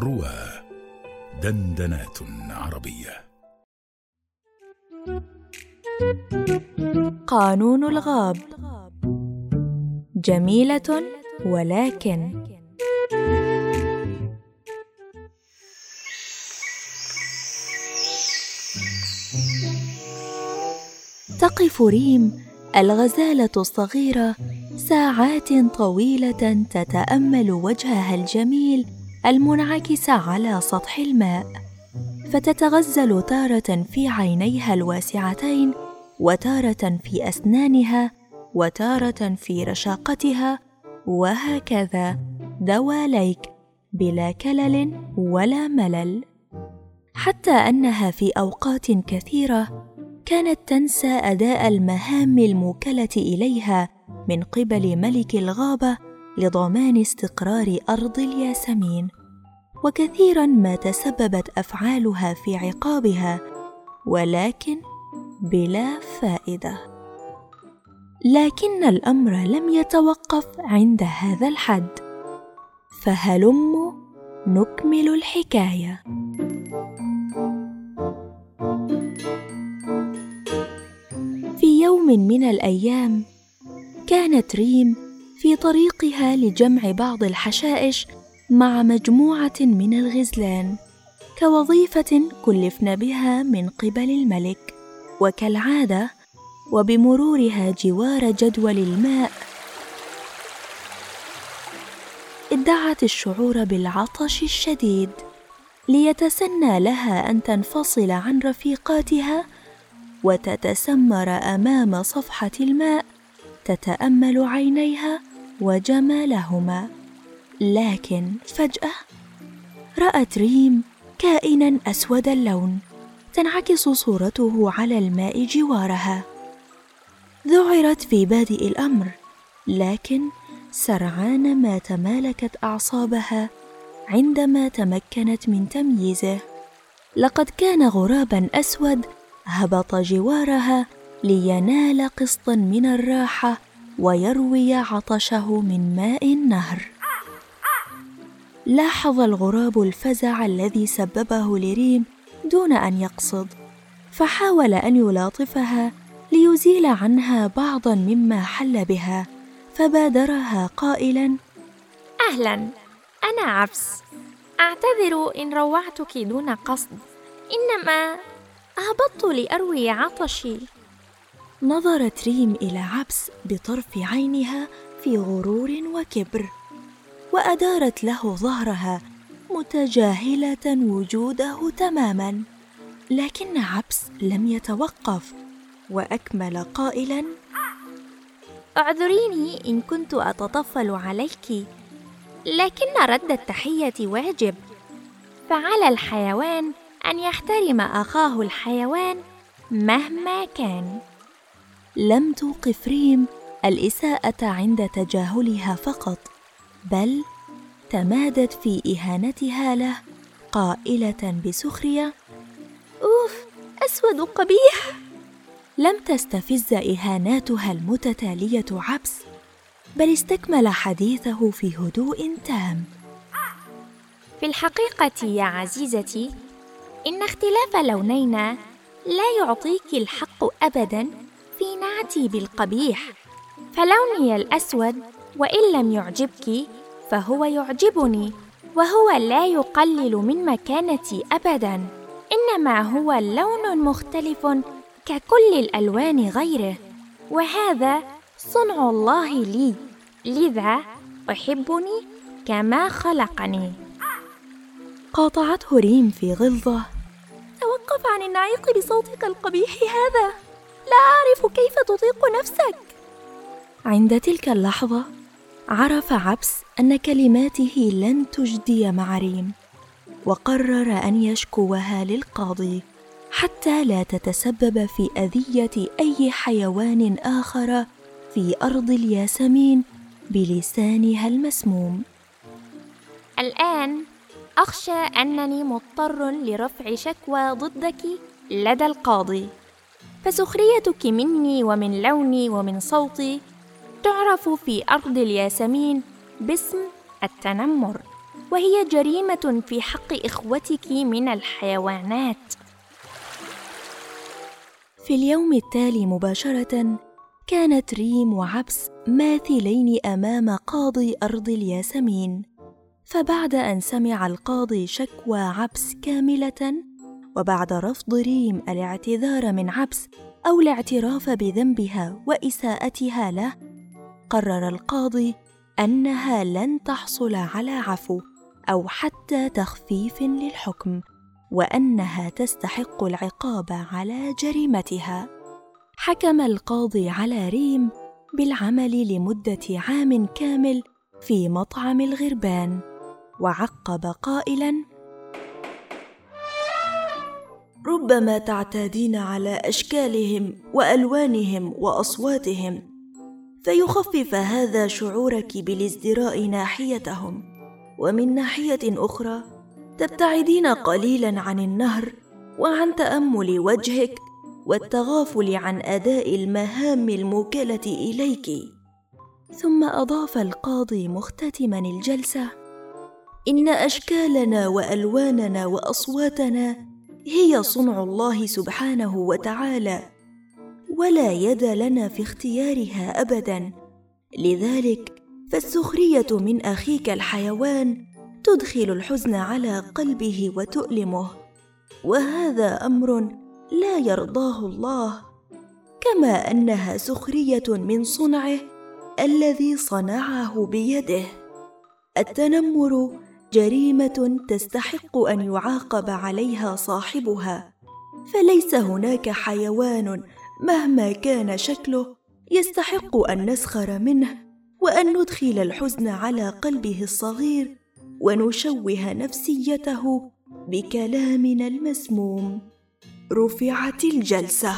روى دندنات عربية. قانون الغاب. جميلة ولكن. تقف ريم الغزالة الصغيرة ساعات طويلة تتأمل وجهها الجميل المنعكس على سطح الماء فتتغزل تارة في عينيها الواسعتين وتارة في أسنانها وتارة في رشاقتها وهكذا دواليك بلا كلل ولا ملل. حتى أنها في أوقات كثيرة كانت تنسى أداء المهام الموكلة إليها من قبل ملك الغابة لضمان استقرار أرض الياسمين وكثيرا ما تسببت أفعالها في عقابها ولكن بلا فائدة. لكن الأمر لم يتوقف عند هذا الحد فهلم نكمل الحكاية. في يوم من الأيام كانت ريم في طريقها لجمع بعض الحشائش مع مجموعة من الغزلان كوظيفة كلفن بها من قبل الملك. وكالعادة وبمرورها جوار جدول الماء. ادعت الشعور بالعطش الشديد ليتسنى لها أن تنفصل عن رفيقاتها وتتسمر أمام صفحة الماء. تتأمل عينيها وجمالهما. لكن فجأة رأت ريم كائنا أسود اللون تنعكس صورته على الماء جوارها. ذعرت في بادئ الأمر لكن سرعان ما تمالكت أعصابها عندما تمكنت من تمييزه. لقد كان غرابا أسود هبط جوارها لينال قسطا من الراحة ويروي عطشه من ماء النهر. لاحظ الغراب الفزع الذي سببه لريم دون أن يقصد فحاول أن يلاطفها ليزيل عنها بعضا مما حل بها فبادرها قائلا أهلا أنا عبس أعتذر إن روعتك دون قصد. إنما أهبطت لأروي عطشي. نظرت ريم إلى عبس بطرف عينها في غرور وكبر وأدارت له ظهرها متجاهلة وجوده تماما لكن عبس لم يتوقف وأكمل قائلا أعذريني إن كنت أتطفل عليك لكن رد التحية واجب فعلى الحيوان أن يحترم أخاه الحيوان مهما كان. لم توقف ريم الإساءة عند تجاهلها فقط بل تمادت في إهانتها له قائلة بسخرية أوف أسود قبيح! لم تستفز إهاناتها المتتالية عبس بل استكمل حديثه في هدوء تام. في الحقيقة يا عزيزتي إن اختلاف لونينا لا يعطيك الحق ابدا في نعتي بالقبيح فلوني الأسود وإن لم يعجبك فهو يعجبني وهو لا يقلل من مكانتي ابدا إنما هو لون مختلف ككل الألوان غيره وهذا صنع الله لي لذا أحبني كما خلقني. قاطعته ريم في غلظة. توقف عن النعيق بصوتك القبيح هذا. لا أعرف كيف تطيق نفسك. عند تلك اللحظة عرف عبس أن كلماته لن تجدي مع ريم وقرر أن يشكوها للقاضي حتى لا تتسبب في أذية أي حيوان آخر في أرض الياسمين بلسانها المسموم. الآن أخشى أنني مضطر لرفع شكوى ضدك لدى القاضي. فسخريتك مني ومن لوني ومن صوتي. تعرف في أرض الياسمين باسم التنمر وهي جريمة في حق إخوتك من الحيوانات. في اليوم التالي مباشرة كانت ريم وعبس ماثلين أمام قاضي أرض الياسمين. فبعد أن سمع القاضي شكوى عبس كاملة وبعد رفض ريم الاعتذار من عبس أو الاعتراف بذنبها وإساءتها له قرر القاضي أنها لن تحصل على عفو أو حتى تخفيف للحكم وأنها تستحق العقاب على جريمتها. حكم القاضي على ريم بالعمل لمدة عام كامل في مطعم الغربان وعقب قائلا ربما تعتادين على أشكالهم وألوانهم وأصواتهم فيخفف هذا شعورك بالازدراء ناحيتهم. ومن ناحية أخرى تبتعدين قليلا عن النهر وعن تأمل وجهك والتغافل عن أداء المهام الموكلة إليك. ثم أضاف القاضي مختتما الجلسة إن أشكالنا وألواننا وأصواتنا هي صنع الله سبحانه وتعالى ولا يد لنا في اختيارها ابدا. لذلك فالسخرية من أخيك الحيوان تدخل الحزن على قلبه وتؤلمه. وهذا أمر لا يرضاه الله كما أنها سخرية من صنعه الذي صنعه بيده. التنمر جريمة تستحق أن يعاقب عليها صاحبها. فليس هناك حيوان مهما كان شكله يستحق أن نسخر منه وأن ندخل الحزن على قلبه الصغير ونشوه نفسيته بكلامنا المسموم. رفعت الجلسة.